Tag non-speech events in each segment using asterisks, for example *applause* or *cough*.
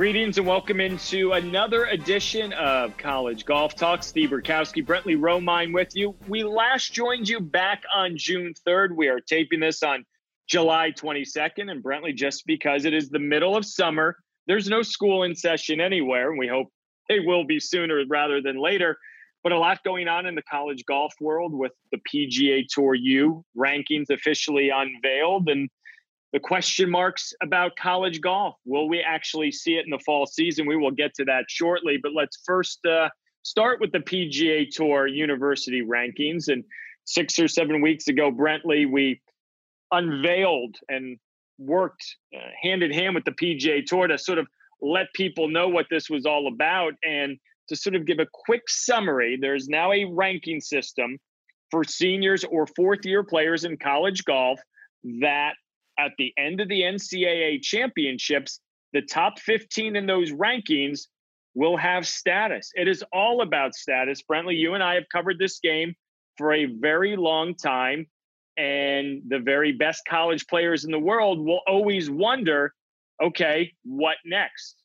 Greetings and welcome into another edition of College Golf Talk. Steve Burkowski, Brentley Romine with you. We last joined you back on June 3rd. We are taping this on July 22nd. And Brentley, just because it is the middle of summer, there's no school in session anywhere. And we hope they will be sooner rather than later. But a lot going on in the college golf world with the PGA Tour U rankings officially unveiled. And the question marks about college golf. Will we actually see it in the fall season? We will get to that shortly, but let's first uh, start with the PGA Tour University rankings. And six or seven weeks ago, Brentley, we unveiled and worked uh, hand in hand with the PGA Tour to sort of let people know what this was all about. And to sort of give a quick summary, there's now a ranking system for seniors or fourth year players in college golf that at the end of the NCAA championships, the top 15 in those rankings will have status. It is all about status. Brentley, you and I have covered this game for a very long time. And the very best college players in the world will always wonder okay, what next?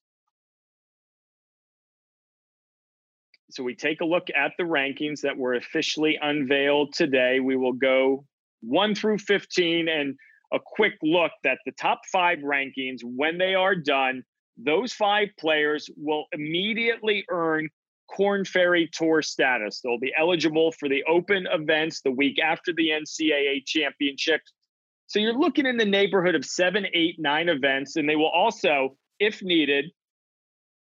So we take a look at the rankings that were officially unveiled today. We will go 1 through 15 and a quick look that the top five rankings, when they are done, those five players will immediately earn Korn Ferry Tour status. They'll be eligible for the open events the week after the NCAA championships. So you're looking in the neighborhood of seven, eight, nine events, and they will also, if needed,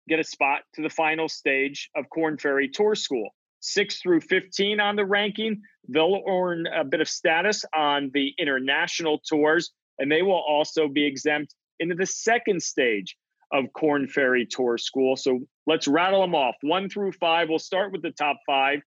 get a spot to the final stage of Korn Ferry Tour School. Six through 15 on the ranking, They'll earn a bit of status on the international tours, and they will also be exempt into the second stage of Korn Ferry Tour School. So let's rattle them off one through five. We'll start with the top five.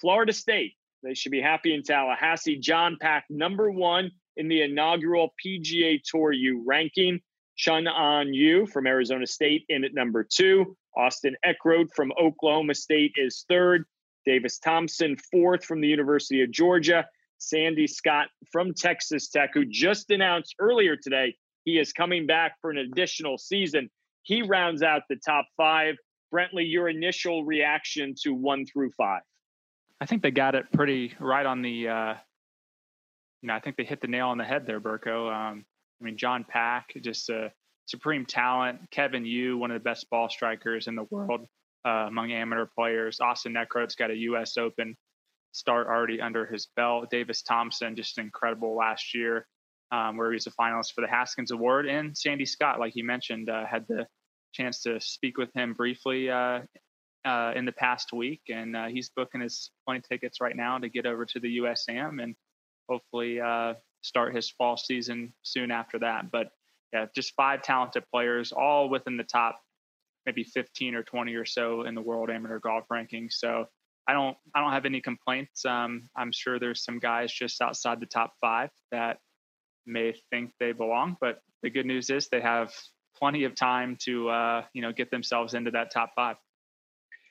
Florida State, they should be happy in Tallahassee. John Pak, number one in the inaugural PGA Tour U ranking. Chun An Yu from Arizona State in at number two. Austin Eckroat from Oklahoma State is third. Davis Thompson, fourth from the University of Georgia. Sandy Scott from Texas Tech, who just announced earlier today he is coming back for an additional season. He rounds out the top five. Brentley, your initial reaction to one through five? I think they got it pretty right on the. Uh, you know, I think they hit the nail on the head there, Burko. Um, I mean, John Pak, just a supreme talent. Kevin Yu, one of the best ball strikers in the world uh, among amateur players. Austin Eckroat's got a U.S. Open start already under his belt. Davis Thompson, just incredible last year, um, where he was a finalist for the Haskins Award. And Sandy Scott, like you mentioned, uh, had the chance to speak with him briefly uh, uh in the past week, and uh, he's booking his plane tickets right now to get over to the USAM and hopefully uh, start his fall season soon after that. But yeah, just five talented players, all within the top maybe 15 or 20 or so in the world amateur golf rankings. So I don't I don't have any complaints. Um, I'm sure there's some guys just outside the top five that may think they belong, but the good news is they have plenty of time to uh, you know get themselves into that top five.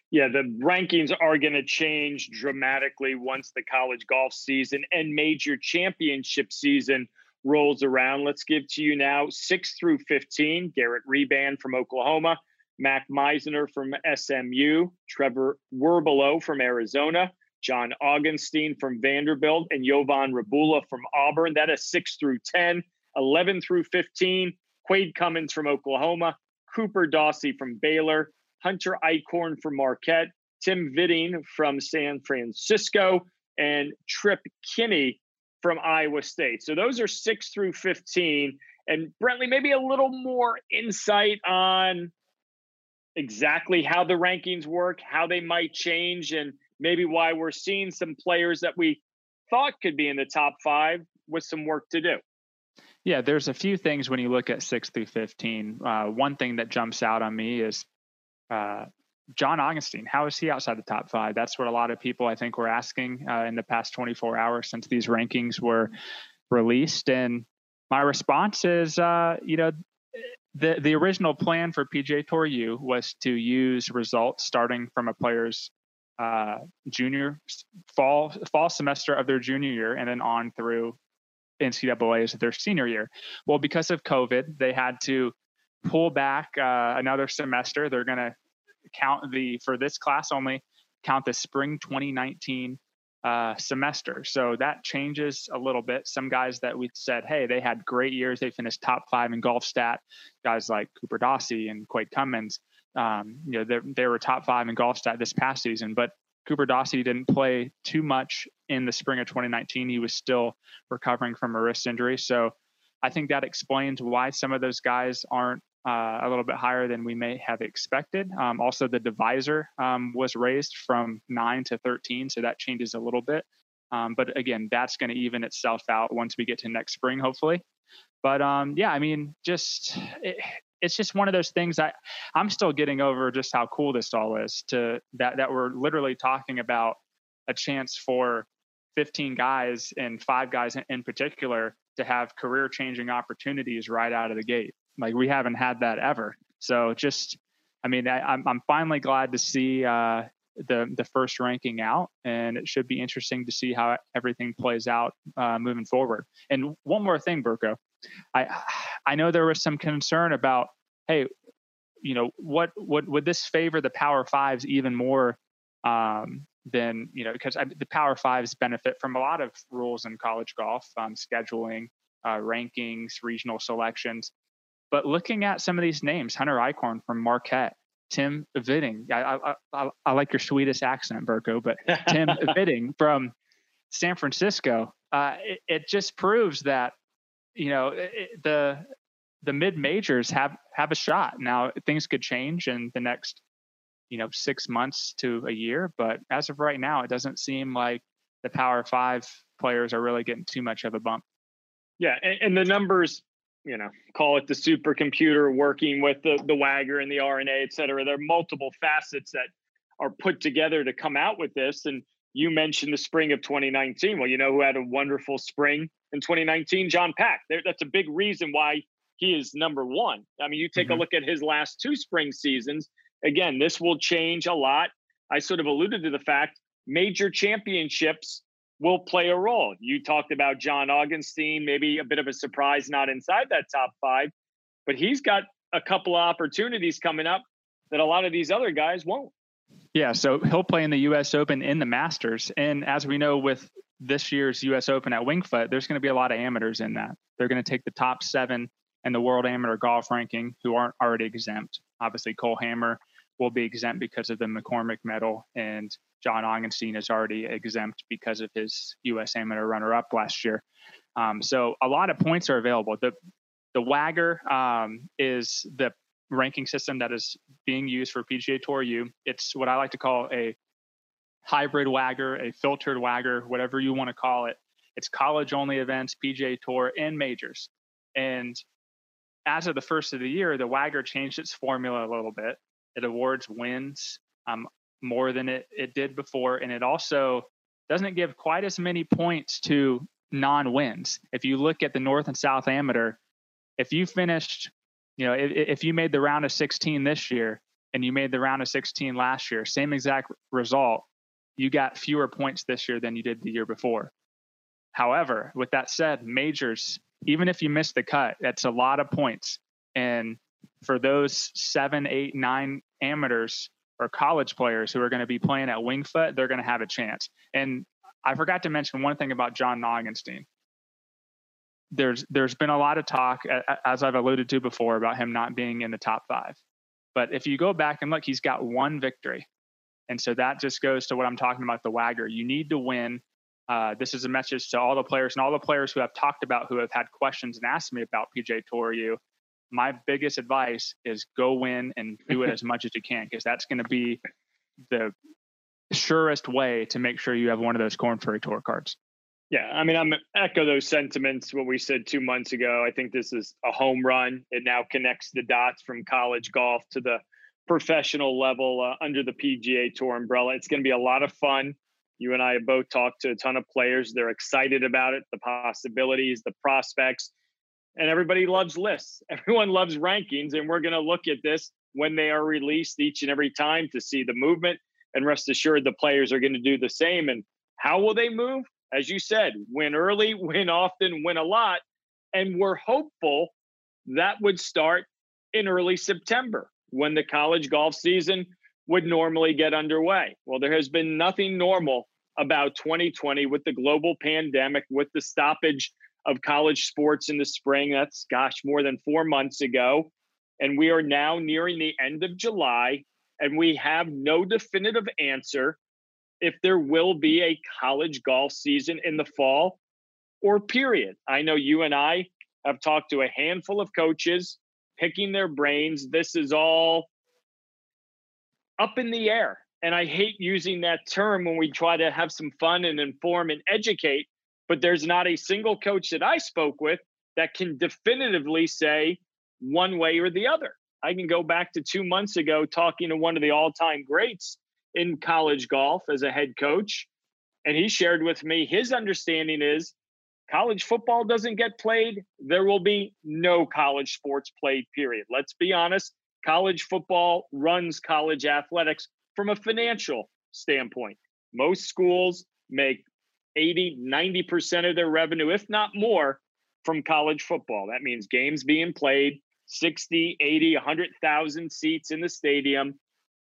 Yeah, the rankings are going to change dramatically once the college golf season and major championship season rolls around. Let's give to you now six through 15. Garrett Reband from Oklahoma, Mac Meisner from SMU, Trevor Werbylo from Arizona, John Augenstein from Vanderbilt, and Jovan Rebula from Auburn. That is 6 through 10, 11 through 15. Quade Cummins from Oklahoma, Cooper Dawsey from Baylor, Hunter Eichhorn from Marquette, Tim Widing from San Francisco, and Trip Kinney from Iowa State. So those are six through 15. And Brentley, maybe a little more insight on exactly how the rankings work, how they might change, and maybe why we're seeing some players that we thought could be in the top five with some work to do. Yeah, there's a few things when you look at six through 15. Uh, one thing that jumps out on me is uh, John Augenstein. How is he outside the top five? That's what a lot of people, I think, were asking uh, in the past 24 hours since these rankings were released. And my response is, uh, you know, the the original plan for PGA Tour U was to use results starting from a player's uh, junior fall fall semester of their junior year and then on through NCAA's their senior year. Well, because of COVID, they had to pull back uh, another semester. They're going to count the for this class only count the spring 2019 uh, semester. So that changes a little bit. Some guys that we said, hey, they had great years. They finished top five in Golfstat. Guys like Cooper Dawsey and Quade Cummins, um, you know, they were top five in Golfstat this past season. But Cooper Dawsey didn't play too much in the spring of 2019. He was still recovering from a wrist injury. So I think that explains why some of those guys aren't uh, a little bit higher than we may have expected. Um, also, the divisor um, was raised from 9 to 13, so that changes a little bit. Um, but again, that's going to even itself out once we get to next spring, hopefully. But um, yeah, I mean, just it, it's just one of those things. I I'm still getting over just how cool this all is. To that that we're literally talking about a chance for 15 guys and five guys in particular to have career changing opportunities right out of the gate. Like we haven't had that ever. So just, I mean, I, am I'm, I'm finally glad to see uh, the the first ranking out, and it should be interesting to see how everything plays out uh, moving forward. And one more thing, Burko, I I know there was some concern about, hey, you know, what would would this favor the Power Fives even more um, than you know because the Power Fives benefit from a lot of rules in college golf, um, scheduling, uh, rankings, regional selections. But looking at some of these names, Hunter Eichhorn from Marquette, Tim Widing, I, I, I, I like your Swedish accent, Burko, but *laughs* Tim Widing from San Francisco, uh, it, it, just proves that, you know, it, the the mid majors have have a shot. Now things could change in the next, you know, six months to a year, but as of right now, it doesn't seem like the Power Five players are really getting too much of a bump. Yeah, and, and the numbers you know, call it the supercomputer working with the, the WAGR and the R&A, et cetera. There are multiple facets that are put together to come out with this. And you mentioned the spring of 2019. Well, you know who had a wonderful spring in 2019? John Pak. There, that's a big reason why he is number one. I mean, you take mm-hmm. a look at his last two spring seasons. Again, this will change a lot. I sort of alluded to the fact major championships will play a role. You talked about John Augenstein, maybe a bit of a surprise not inside that top five, but he's got a couple of opportunities coming up that a lot of these other guys won't. Yeah, so he'll play in the U.S. Open in the Masters, and as we know with this year's U.S. Open at Winged Foot, there's going to be a lot of amateurs in that. They're going to take the top seven in the World Amateur Golf Ranking who aren't already exempt. Obviously, Cole Hammer will be exempt because of the McCormack medal, and John Augenstein is already exempt because of his U.S. Amateur runner-up last year. Um, so a lot of points are available. The the WAGR um, is the ranking system that is being used for PGA Tour U. It's what I like to call a hybrid WAGR, a filtered WAGR, whatever you want to call it. It's college only events, PGA Tour, and majors. And as of the first of the year, the WAGR changed its formula a little bit. It awards wins um, more than it, it did before. And it also doesn't give quite as many points to non wins. If you look at the North and South Amateur, if you finished, you know, if, if you made the round of 16 this year and you made the round of 16 last year, same exact result, you got fewer points this year than you did the year before. However, with that said, majors, even if you miss the cut, that's a lot of points. And for those seven, eight, nine amateurs or college players who are going to be playing at Winged Foot, they're going to have a chance. And I forgot to mention one thing about John Augenstein. There's there's been a lot of talk, as I've alluded to before, about him not being in the top five. But if you go back and look, he's got one victory. And so that just goes to what I'm talking about the WAGR. You need to win. Uh, this is a message to all the players and all the players who have talked about, who have had questions and asked me about PGA Tour U. My biggest advice is go win and do it as *laughs* much as you can because that's going to be the surest way to make sure you have one of those Korn Ferry Tour cards. Yeah, I mean, I'm echo those sentiments. What we said two months ago. I think this is a home run. It now connects the dots from college golf to the professional level uh, under the PGA Tour umbrella. It's going to be a lot of fun. You and I have both talked to a ton of players. They're excited about it, the possibilities, the prospects, and everybody loves lists. *laughs* Everyone loves rankings, and we're going to look at this when they are released each and every time to see the movement. And rest assured, the players are going to do the same. And how will they move? As you said, win early, *laughs* win often, win a lot. And we're hopeful that would start in early September when the college golf season would normally get underway. Well, there has been nothing normal about 2020 with the global pandemic, with the stoppage of college sports in the spring. That's, gosh, more than four months ago. And we are now nearing the end of July, and we have no definitive answer if there will be a college golf season in the fall or period. I know you and I have talked to a handful of coaches picking their brains. This is all up in the air. And I hate using that term when we try to have some fun and inform and educate, but there's not a single coach that I spoke with that can definitively say one way or the other. I can go back to two months ago talking to one of the all time greats in college golf as a head coach. And he shared with me his understanding is college football doesn't get played, there will be no college sports played, period. Let's be honest. College football runs college athletics from a financial standpoint. Most schools make 80, 90% of their revenue, if not more, from college football. That means games being played, 60, 80, 100,000 seats in the stadium,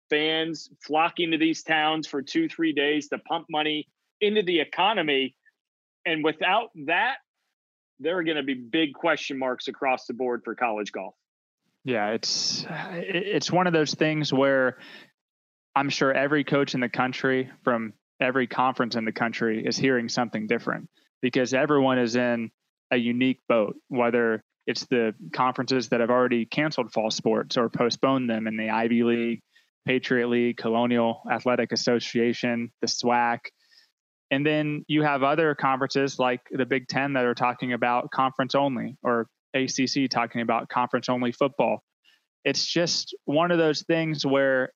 fans flocking to these towns for two, three days to pump money into the economy and without that, there are going to be big question marks across the board for college golf. Yeah, it's it's one of those things where I'm sure every coach in the country from every conference in the country is hearing something different because everyone is in a unique boat, whether it's the conferences that have already canceled fall sports or postponed them in the Ivy League, Patriot League, Colonial Athletic Association, the SWAC, and then you have other conferences like the Big Ten that are talking about conference only, or ACC talking about conference only football. It's just one of those things where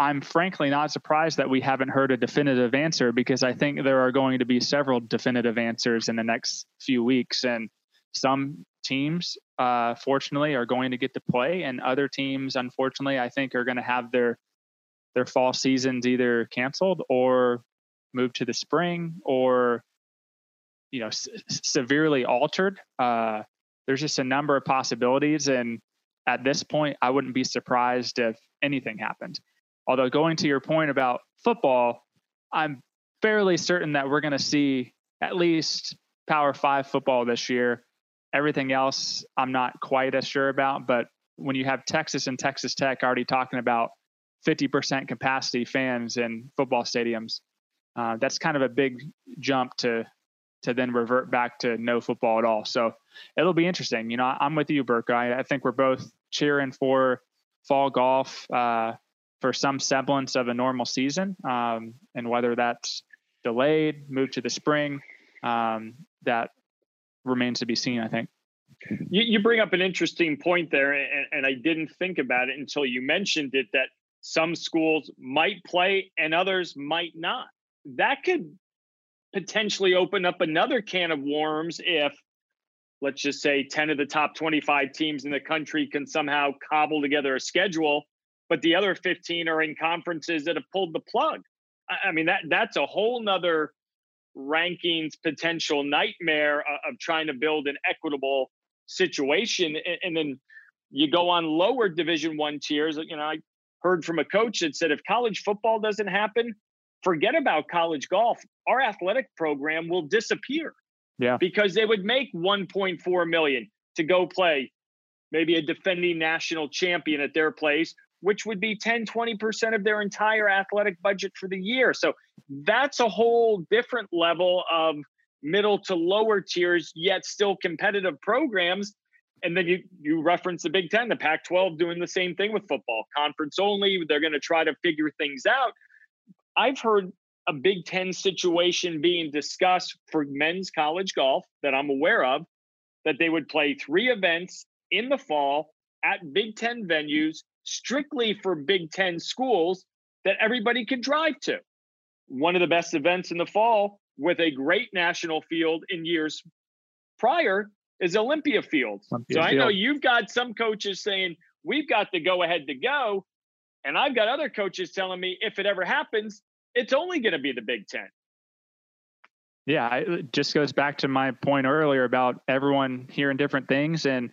I'm frankly not surprised that we haven't heard a definitive answer because I think there are going to be several definitive answers in the next few weeks. And some teams, uh, fortunately, are going to get to play, and other teams, unfortunately, I think are going to have their their fall seasons either canceled or moved to the spring or you know s- severely altered. Uh, there's just a number of possibilities. And at this point i wouldn't be surprised if anything happened although going to your point about football i'm fairly certain that we're going to see at least power five football this year everything else i'm not quite as sure about but when you have texas and texas tech already talking about 50% capacity fans in football stadiums uh, that's kind of a big jump to to then revert back to no football at all. So it'll be interesting. You know, I'm with you, Burke. I, I think we're both cheering for fall golf uh, for some semblance of a normal season, um, and whether that's delayed, moved to the spring, um, that remains to be seen. I think. You, you bring up an interesting point there, and, and I didn't think about it until you mentioned it. That some schools might play and others might not that could potentially open up another can of worms if let's just say 10 of the top 25 teams in the country can somehow cobble together a schedule but the other 15 are in conferences that have pulled the plug i mean that that's a whole nother rankings potential nightmare of trying to build an equitable situation and, then you go on lower division one tiers you know i heard from a coach that said if college football doesn't happen forget about college golf. Our athletic program will disappear. Yeah. Because they would make 1.4 million to go play maybe a defending national champion at their place which would be 10, 20% of their entire athletic budget for the year. So that's a whole different level of middle to lower tiers, yet still competitive programs. And then you you reference the Big Ten, the Pac-12 doing the same thing with football, conference only. They're going to try to figure things out. I've heard a Big Ten situation being discussed for men's college golf that I'm aware of, that they would play three events in the fall at Big Ten venues strictly for Big Ten schools that everybody could drive to. One of the best events in the fall with a great national field in years prior is Olympia Field. Olympia so I know you've got some coaches saying, we've got the go ahead to go. And I've got other coaches telling me if it ever happens, it's only going to be the Big Ten. Yeah, it just goes back to my point earlier about everyone hearing different things. And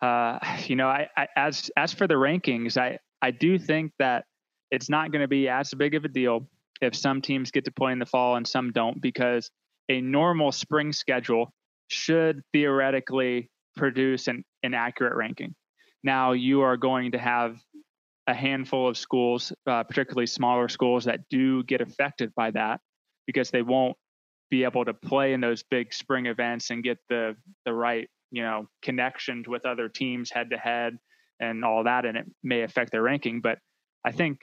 uh, *sighs* you know, I, I, as as for the rankings, I I do think that it's not going to be as big of a deal if some teams get to play in the fall and some don't, because a normal spring schedule should theoretically produce an, an accurate ranking. Now you are going to have a handful of schools, uh, particularly smaller schools, that do get affected by that because they won't be able to play in those big spring events and get the the right you know connections with other teams head to head and all that, and it may affect their ranking. But I think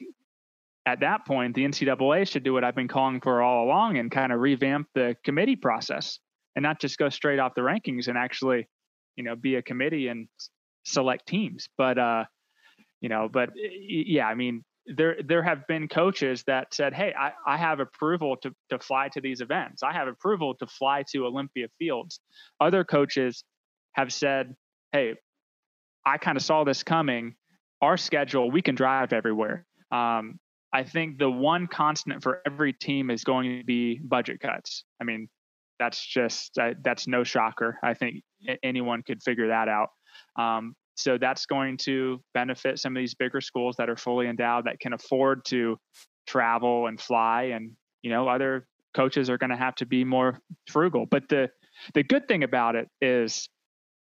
at that point, the NCAA should do what I've been calling for all along and kind of revamp the committee process and not just go straight off the rankings and actually, you know, be a committee and select teams. But, uh, you know, but yeah, I mean, there there have been coaches that said, "Hey, I, I have approval to to fly to these events. I have approval to fly to Olympia Fields." Other coaches have said, "Hey, I kind of saw this coming. Our schedule, we can drive everywhere." Um, I think the one constant for every team is going to be budget cuts. I mean, that's just uh, that's no shocker. I think anyone could figure that out. Um, so that's going to benefit some of these bigger schools that are fully endowed that can afford to travel and fly and you know other coaches are going to have to be more frugal but the the good thing about it is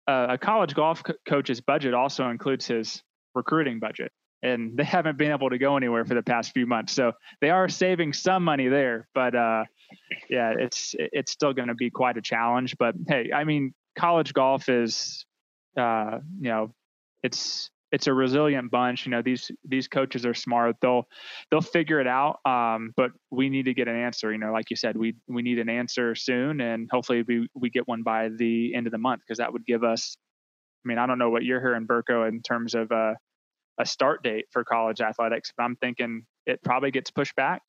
uh, a college golf co- coach's budget also includes his recruiting budget. And *laughs* they haven't been able to go anywhere for the past few months. So they are saving some money there but uh, yeah it's it's still going to be quite a challenge. But hey i mean college golf is uh, you know, it's it's a resilient bunch. You know, these these coaches are smart. They'll they'll figure it out. Um, but we need to get an answer. You know, like you said, we we need an answer soon, and hopefully we we get one by the end of the month because that would give us. I mean, I don't know what you're hearing, Burko, in terms of a a start date for college athletics, but I'm thinking it probably gets pushed back.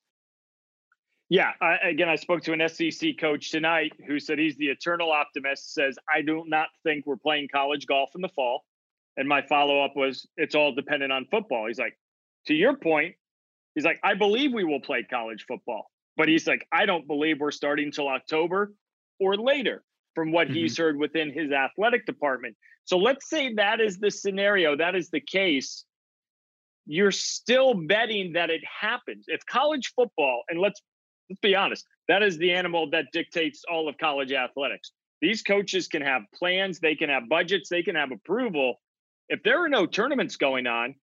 Yeah, I, again, I spoke to an SEC coach tonight who said he's the eternal optimist. Says I do not think we're playing college golf in the fall. And my follow up was, it's all dependent on football. He's like, to your point, he's like, I believe we will play college football, but he's like, I don't believe we're starting until October or later, from what mm-hmm. he's heard within his athletic department. So let's say that is the scenario, that is the case. You're still betting that it happens. If college football, and let's let's be honest, that is the animal that dictates all of college athletics. These coaches can have plans, they can have budgets, they can have approval. If there are no tournaments going on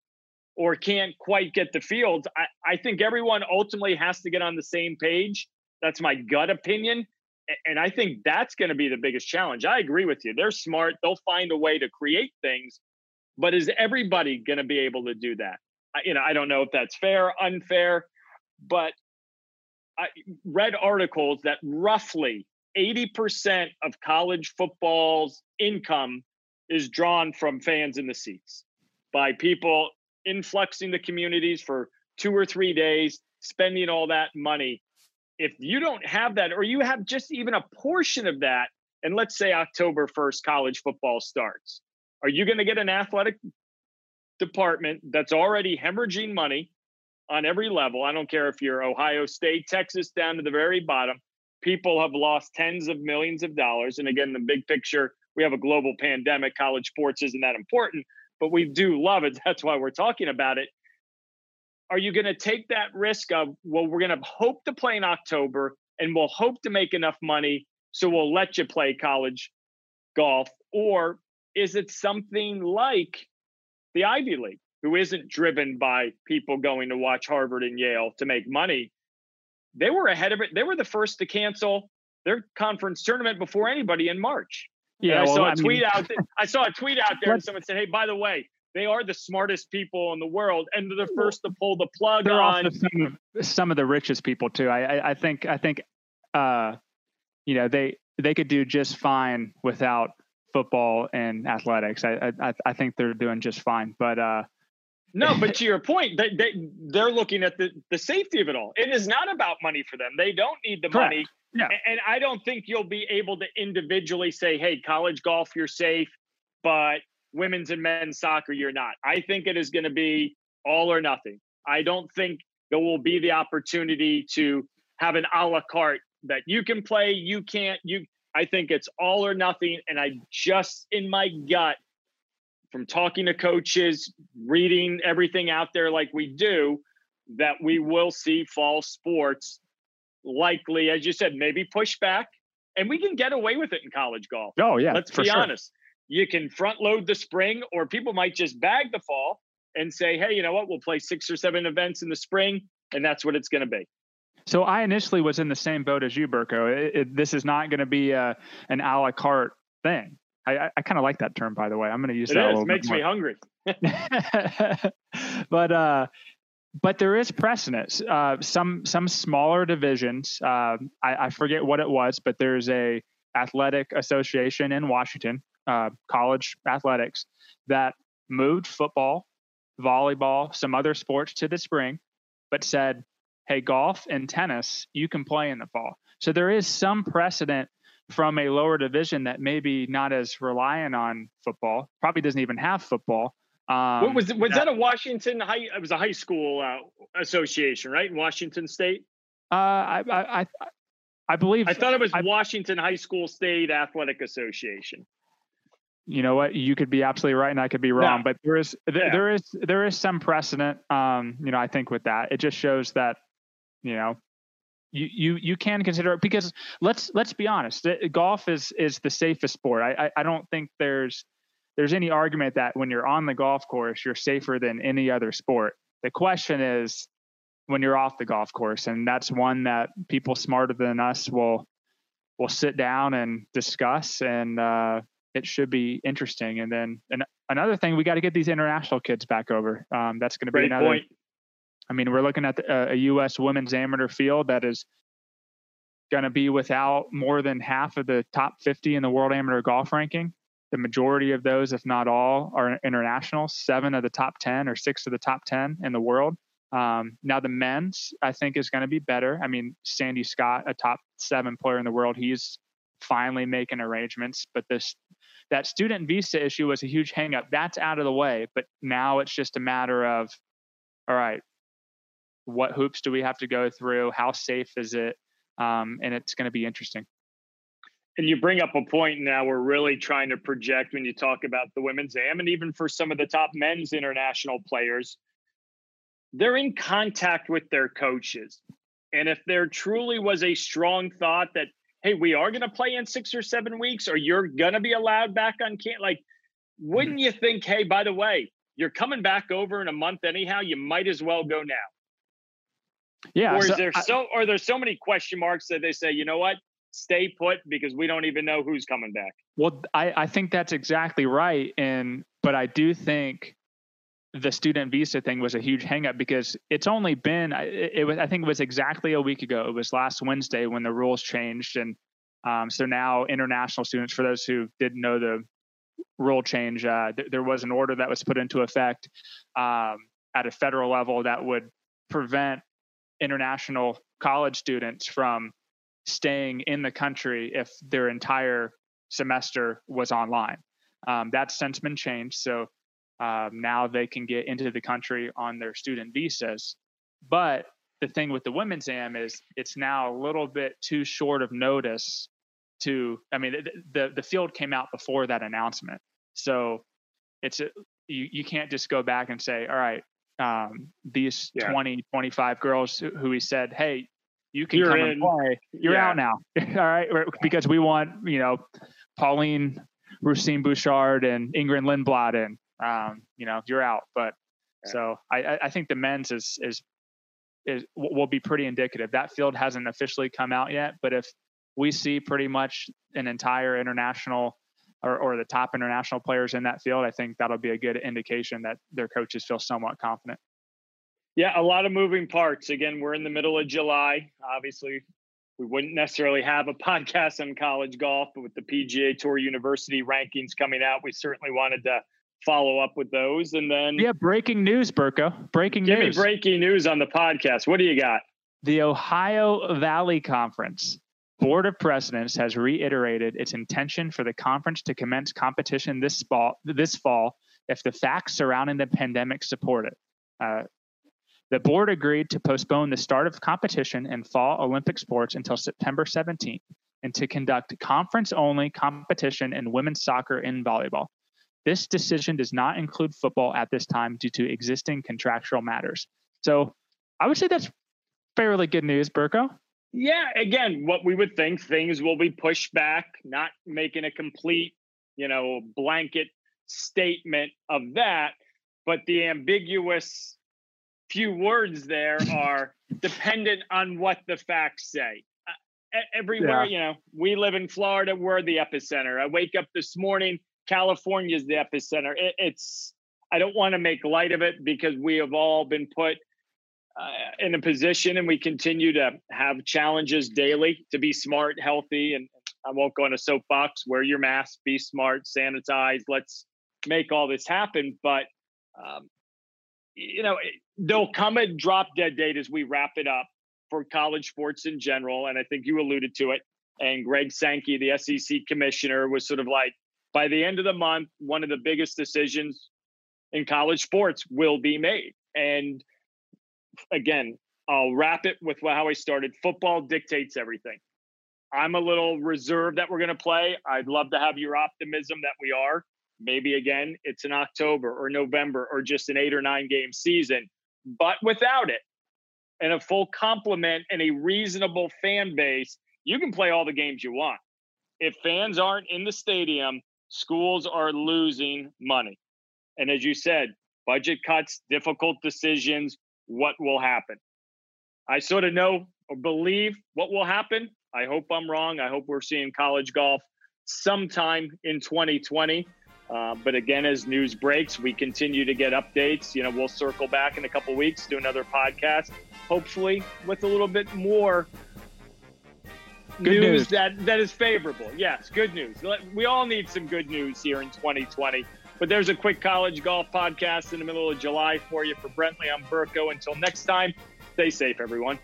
or can't quite get the field, I, I think everyone ultimately has to get on the same page. That's my gut opinion. And I think that's going to be the biggest challenge. I agree with you. They're smart, they'll find a way to create things. But is everybody going to be able to do that? I, you know, I don't know if that's fair, unfair, but I read articles that roughly 80% of college football's income is drawn from fans in the seats by people influxing the communities for two or three days, spending all that money. If you don't have that, or you have just even a portion of that, and let's say October 1st, college football starts, are you going to get an athletic department that's already hemorrhaging money on every level. I don't care if you're Ohio State, Texas, down to the very bottom. People have lost tens of millions of dollars. And again, the big picture, we have a global pandemic. College sports isn't that important, but we do love it. *laughs* That's why we're talking about it. Are you going to take that risk of, well, we're going to hope to play in October and we'll hope to make enough money so we'll let you play college golf? Or is it something like the Ivy League? who isn't driven by people going to watch Harvard and Yale to make money, they were ahead of it. They were the first to cancel their conference tournament before anybody in March. Yeah, I saw a I tweet mean, *laughs* out. I saw a tweet out there, and someone said, "Hey, by the way, they are the smartest people in the world, and they're the first to pull the plug they're on." Also some, of, some of the richest people too. I, I, I think. I think. Uh, you know, they they could do just fine without football and athletics. I I, I think they're doing just fine. But uh, no, *laughs* but to your point, they, they they're looking at the the safety of it all. It is not about money for them. They don't need the Correct. money. Yeah. And I don't think you'll be able to individually say, "Hey, college golf, you're safe," but women's and men's soccer, you're not. I think it is going to be all or nothing. I don't think there will be the opportunity to have an a la carte that you can play, you can't. You, I think it's all or nothing. And I just in my gut from talking to coaches, reading everything out there like we do, that we will see fall sports likely, as you said, maybe push back. And we can get away with it in college golf. Oh, yeah. Let's be sure. honest. You can front load the spring, or people might just bag the fall and say, hey, you know what? We'll play six or seven events in the spring, and that's what it's going to be. So I initially was in the same boat as you, Burko. It, it, this is not going to be a, an a la carte thing. I, I, I kind of like that term, by the way. I'm going to use it that. It makes me hungry. *laughs* but uh, but there is precedence. Uh, some some smaller divisions. Uh, I, I, forget what it was, but there's a athletic association in Washington, uh, college athletics, that moved football, volleyball, some other sports to the spring, but said, "Hey, golf and tennis, you can play in the fall." So there is some precedent from a lower division that maybe not as reliant on football, probably doesn't even have football. Um, what was was that, that, a Washington high? It was a high school uh, association, right? In Washington State. Uh, I, I, I, I believe. I thought it was I, Washington High School State Athletic Association. You know what? You could be absolutely right, and I could be wrong. No. But there is there, yeah. there is there is some precedent. Um, you know, I think with that, it just shows that you know you you you can consider it because let's let's be honest golf is is the safest sport I, I i, don't think there's there's any argument that when you're on the golf course you're safer than any other sport the question is when you're off the golf course and that's one that people smarter than us will will sit down and discuss and uh, it should be interesting and then and another thing we got to get these international kids back over um, that's going to be another point I mean, we're looking at the, uh, a U.S. women's amateur field that is going to be without more than half of the top 50 in the world amateur golf ranking. The majority of those, if not all, are international. Seven of the top 10 or six of the top 10 in the world. Um, now, the men's, I think, is going to be better. I mean, Sandy Scott, a top seven player in the world, he's finally making arrangements. But this that student visa issue was a huge hangup. That's out of the way. But now it's just a matter of, all right, what hoops do we have to go through? How safe is it? Um, and it's going to be interesting. And you bring up a point now we're really trying to project when you talk about the women's AM and even for some of the top men's international players, they're in contact with their coaches. And if there truly was a strong thought that, hey, we are going to play in six or seven weeks, or you're going to be allowed back on camp, like, wouldn't mm-hmm. you think, hey, by the way, you're coming back over in a month anyhow, you might as well go now? Yeah. Or is so, there I, so are there so many question marks that they say, you know what, stay put because we don't even know who's coming back? Well, I, I think that's exactly right. And but I do think the student visa thing was a huge hangup because it's only been it, it was I think it was exactly a week ago. It was last Wednesday when the rules changed, and um, so now international students, for those who didn't know the rule change, uh, th- there was an order that was put into effect um, at a federal level that would prevent international college students from staying in the country if their entire semester was online. Um, that's since been changed. So um, now they can get into the country on their student visas. But the thing with the women's AM is it's now a little bit too short of notice to, I mean, the, the, the field came out before that announcement. So it's a, you, you can't just go back and say, all right, um, these yeah. 20, 25 girls who, who, he said, Hey, you can You're come in. and play. You're yeah. out now. *laughs* All right. Because we want, you know, Pauline Roussin Bouchard and Ingrid Lindblad in, um, you know, you're out. But Yeah. So I, I think the men's is is is will be pretty indicative. That field hasn't officially come out yet, but if we see pretty much an entire international or, or the top international players in that field, I think that'll be a good indication that their coaches feel somewhat confident. Yeah, a lot of moving parts. Again, we're in the middle of July. Obviously, we wouldn't necessarily have a *laughs* podcast on college golf, but with the PGA Tour University rankings coming out, we certainly wanted to follow up with those. And then, yeah, breaking news, Burko. Breaking give news. Give me breaking news on the podcast. What do you got? The Ohio Valley Conference Board of Presidents has reiterated its intention for the conference to commence competition this fall, this fall if the facts surrounding the pandemic support it. Uh, the board agreed to postpone the start of competition in fall Olympic sports until September 17th and to conduct conference only competition in women's soccer and volleyball. This decision does not include football at this time due to existing contractual matters. So I would say that's fairly good news, Burko. Yeah, again, what we would think things will be pushed back, not making a complete, you know, blanket statement of that, but the ambiguous few words there are dependent on what the facts say. Uh, everywhere, yeah. you know, we live in Florida, we're the epicenter. I wake up this morning, California is the epicenter. It, it's, I don't want to make light of it because we have all been put uh, in a position and we continue to have challenges daily to be smart, healthy, and I won't go on a soapbox. Wear your mask, be smart, sanitize. Let's make all this happen. But um, you know, there'll come a drop dead date as we wrap it up for college sports in general, and I think you alluded to it. And Greg Sankey, the SEC commissioner, was sort of like, by the end of the month, one of the biggest decisions in college sports will be made. And again, I'll wrap it with how I started. Football dictates everything. I'm a little reserved that we're going to play. I'd love to have your optimism that we are. Maybe again, it's in October or November or just an eight or nine game season. But without it and a full complement and a reasonable fan base, you can play all the games you want. If fans aren't in the stadium, schools are losing money. And as you said, budget cuts, difficult decisions, what will happen. I sort of know or believe what will happen. I hope I'm wrong. I hope we're seeing college golf sometime in 2020. Uh, but again, as news breaks, we continue to get updates. You know, we'll circle back in a couple weeks, do another podcast, hopefully with a little bit more news, news, that that is favorable. Yes, good news. We all need some good news here in 2020. But there's a quick college golf podcast in the middle of July for you. For Brentley, I'm Burko. Until next time, stay safe, everyone.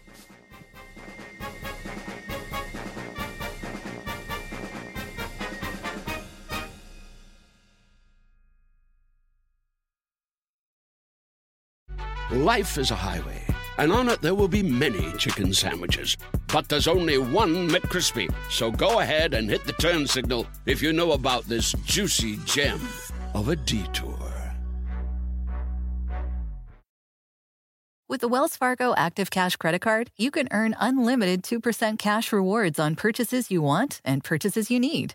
Life is a highway, and on it there will be many chicken sandwiches. But there's only one McCrispy. So go ahead and hit the turn signal if you know about this juicy gem of a detour. With the Wells Fargo Active Cash Credit Card, you can earn unlimited 2% cash rewards on purchases you want and purchases you need.